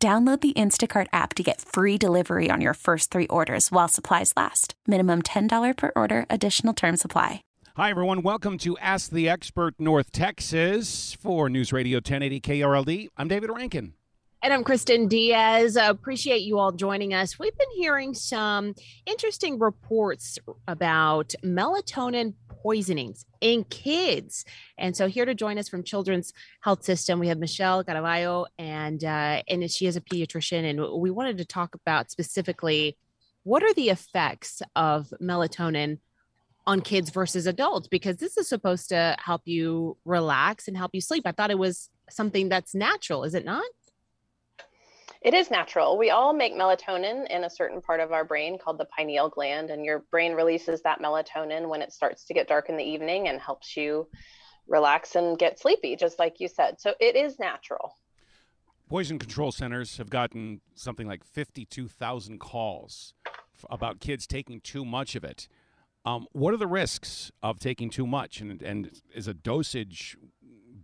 Download the Instacart app to get free delivery on your first three orders while supplies last. Minimum $10 per order, additional term supply. Hi, everyone. Welcome to Ask the Expert North Texas for News Radio 1080 KRLD. I'm David Rankin. And I'm Kristen Diaz. Uh, appreciate you all joining us. We've been hearing some interesting reports about melatonin poisonings in kids. And so here to join us from Children's Health System, we have Michelle Caraballo, and uh, and she is a pediatrician. And we wanted to talk about specifically what are the effects of melatonin on kids versus adults because this is supposed to help you relax and help you sleep. I thought it was something that's natural, is it not? It is natural. We all make melatonin in a certain part of our brain called the pineal gland, and your brain releases that melatonin when it starts to get dark in the evening and helps you relax and get sleepy, just like you said. So it is natural. Poison control centers have gotten something like 52,000 calls about kids taking too much of it. Um, what are the risks of taking too much, and, and is a dosage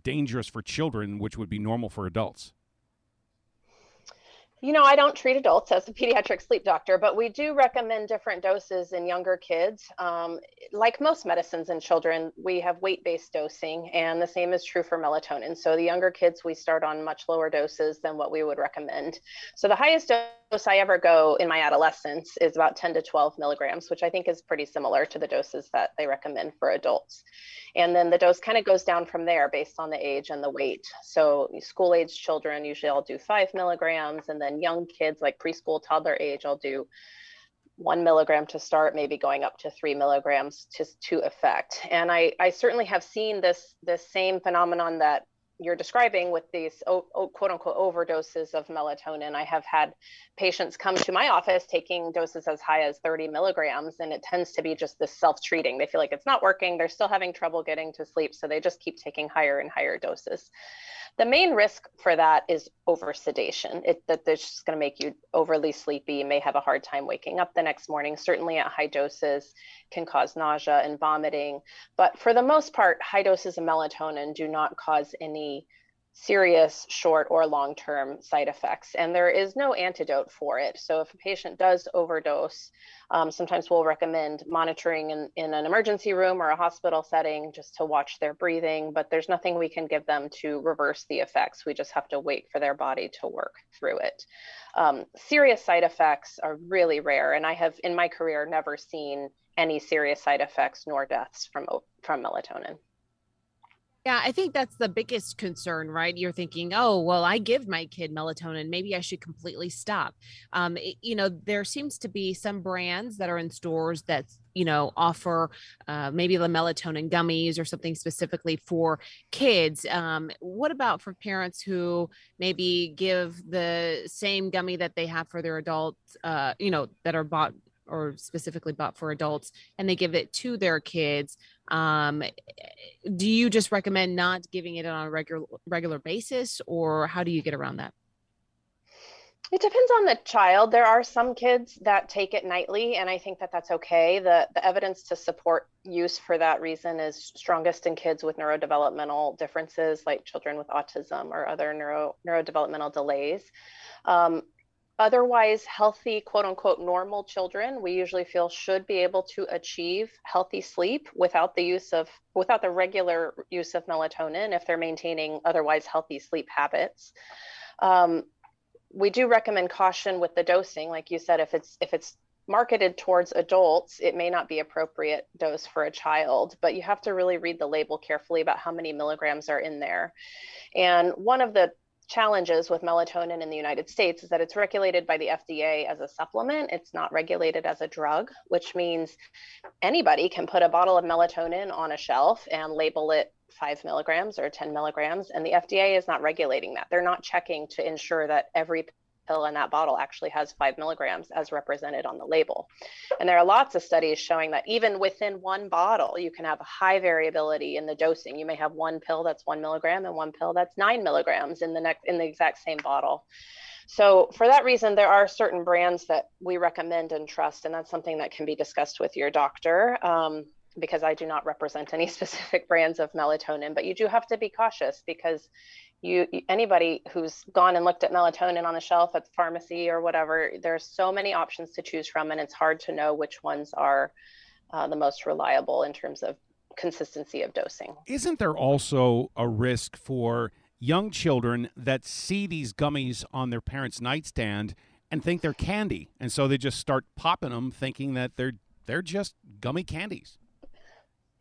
dangerous for children, which would be normal for adults? You know, I don't treat adults as a pediatric sleep doctor, but we do recommend different doses in younger kids. Um, like most medicines in children, we have weight based dosing, and the same is true for melatonin. So, the younger kids, we start on much lower doses than what we would recommend. So, the highest dose I ever go in my adolescence is about 10 to 12 milligrams, which I think is pretty similar to the doses that they recommend for adults. And then the dose kind of goes down from there based on the age and the weight. So, school age children, usually I'll do five milligrams, and then young kids like preschool, toddler age, I'll do one milligram to start, maybe going up to three milligrams to, to effect. And I, I certainly have seen this, this same phenomenon that you're describing with these oh, oh, quote unquote overdoses of melatonin. I have had patients come to my office taking doses as high as 30 milligrams, and it tends to be just this self treating. They feel like it's not working, they're still having trouble getting to sleep, so they just keep taking higher and higher doses. The main risk for that is over sedation. It, that it's just going to make you overly sleepy. May have a hard time waking up the next morning. Certainly at high doses can cause nausea and vomiting. But for the most part, high doses of melatonin do not cause any serious short or long term side effects. And there is no antidote for it. So if a patient does overdose, um, sometimes we'll recommend monitoring in, in an emergency room or a hospital setting just to watch their breathing. But there's nothing we can give them to reverse the effects. We just have to wait for their body to work through it. Um, serious side effects are really rare. And I have, in my career, never seen any serious side effects nor deaths from, from melatonin. Yeah, I think that's the biggest concern, right? You're thinking, oh, well, I give my kid melatonin. Maybe I should completely stop. Um, it, you know, there seems to be some brands that are in stores that, you know, offer uh, maybe the melatonin gummies or something specifically for kids. Um, what about for parents who maybe give the same gummy that they have for their adults, uh, you know, that are bought or specifically bought for adults and they give it to their kids um, do you just recommend not giving it on a regular regular basis or how do you get around that? It depends on the child. There are some kids that take it nightly and i think that that's okay. The the evidence to support use for that reason is strongest in kids with neurodevelopmental differences like children with autism or other neuro neurodevelopmental delays. Um, otherwise healthy, quote unquote, normal children, we usually feel should be able to achieve healthy sleep without the use of, without the regular use of melatonin if they're maintaining otherwise healthy sleep habits. Um, we do recommend caution with the dosing. Like you said, if it's, if it's marketed towards adults, it may not be appropriate dose for a child, but you have to really read the label carefully about how many milligrams are in there. And one of the challenges with melatonin in the United States is that it's regulated by the FDA as a supplement. It's not regulated as a drug, which means anybody can put a bottle of melatonin on a shelf and label it five milligrams or 10 milligrams. And the FDA is not regulating that. They're not checking to ensure that every pill in that bottle actually has five milligrams as represented on the label. And there are lots of studies showing that even within one bottle, you can have a high variability in the dosing. You may have one pill that's one milligram and one pill that's nine milligrams in the next in the exact same bottle. So for that reason, there are certain brands that we recommend and trust, and that's something that can be discussed with your doctor. Um, because I do not represent any specific brands of melatonin, but you do have to be cautious because you anybody who's gone and looked at melatonin on the shelf at the pharmacy or whatever there's so many options to choose from and it's hard to know which ones are uh, the most reliable in terms of consistency of dosing. Isn't there also a risk for young children that see these gummies on their parents nightstand and think they're candy and so they just start popping them thinking that they're they're just gummy candies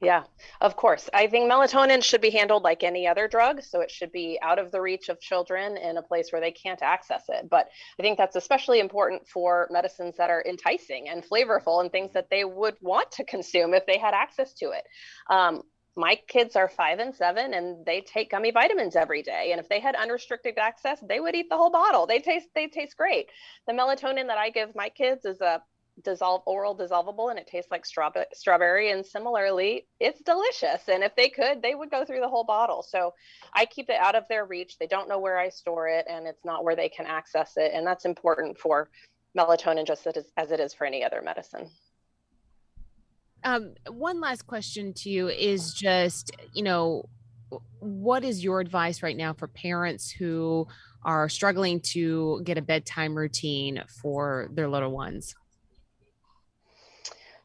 yeah, of course. I think melatonin should be handled like any other drug. So it should be out of the reach of children in a place where they can't access it. But I think that's especially important for medicines that are enticing and flavorful and things that they would want to consume if they had access to it. Um, my kids are five and seven and they take gummy vitamins every day and if they had unrestricted access they would eat the whole bottle they taste they taste great the melatonin that i give my kids is a dissolve oral dissolvable and it tastes like strawberry strawberry. And similarly it's delicious. And if they could they would go through the whole bottle. So i keep it out of their reach. They don't know where i store it and it's not where they can access it. And that's important for melatonin just as, it is for any other medicine. Um, one last question to you is just you know what is your advice right now for parents who are struggling to get a bedtime routine for their little ones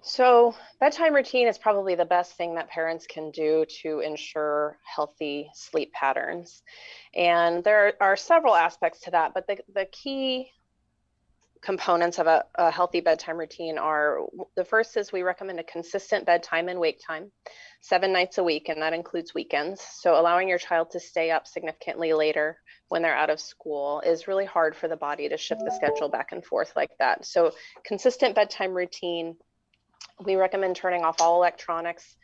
so, bedtime routine is probably the best thing that parents can do to ensure healthy sleep patterns. And there are several aspects to that, but the, the key components of a, a, healthy bedtime routine are the first is we recommend a consistent bedtime and wake time seven nights a week and that includes weekends so allowing your child to stay up significantly later when they're out of school is really hard for the body to shift the schedule back and forth like that so consistent bedtime routine we recommend turning off all electronics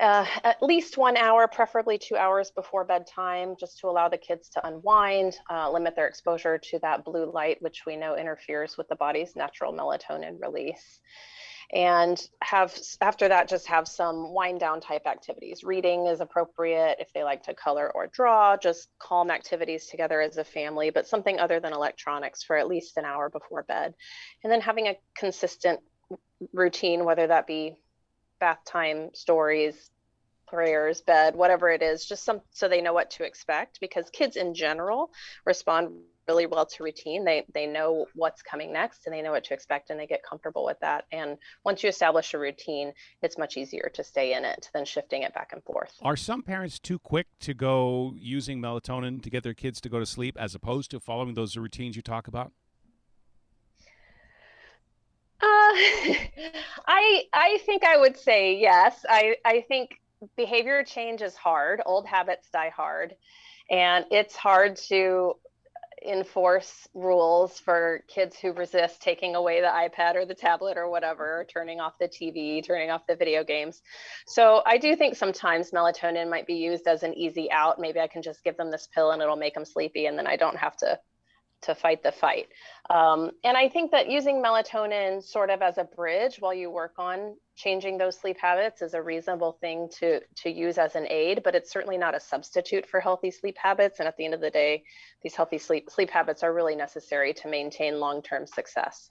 uh, at least one hour, preferably two hours before bedtime, just to allow the kids to unwind, uh, limit their exposure to that blue light, which we know interferes with the body's natural melatonin release. And have after that, just have some wind down type activities. Reading is appropriate if they like to color or draw, just calm activities together as a family, but something other than electronics for at least an hour before bed. And then having a consistent routine, whether that be bath time stories, prayers, bed, whatever it is, just some so they know what to expect because kids in general respond really well to routine. They they know what's coming next and they know what to expect and they get comfortable with that. And once you establish a routine, it's much easier to stay in it than shifting it back and forth. Are some parents too quick to go using melatonin to get their kids to go to sleep as opposed to following those routines you talk about? Uh, I I think I would say yes. I I think behavior change is hard. Old habits die hard, and it's hard to enforce rules for kids who resist taking away the iPad or the tablet or whatever, turning off the TV, turning off the video games. So I do think sometimes melatonin might be used as an easy out. Maybe I can just give them this pill and it'll make them sleepy, and then I don't have to to fight the fight. Um, and I think that using melatonin sort of as a bridge while you work on changing those sleep habits is a reasonable thing to to use as an aid, but it's certainly not a substitute for healthy sleep habits. And at the end of the day, these healthy sleep sleep habits are really necessary to maintain long-term success.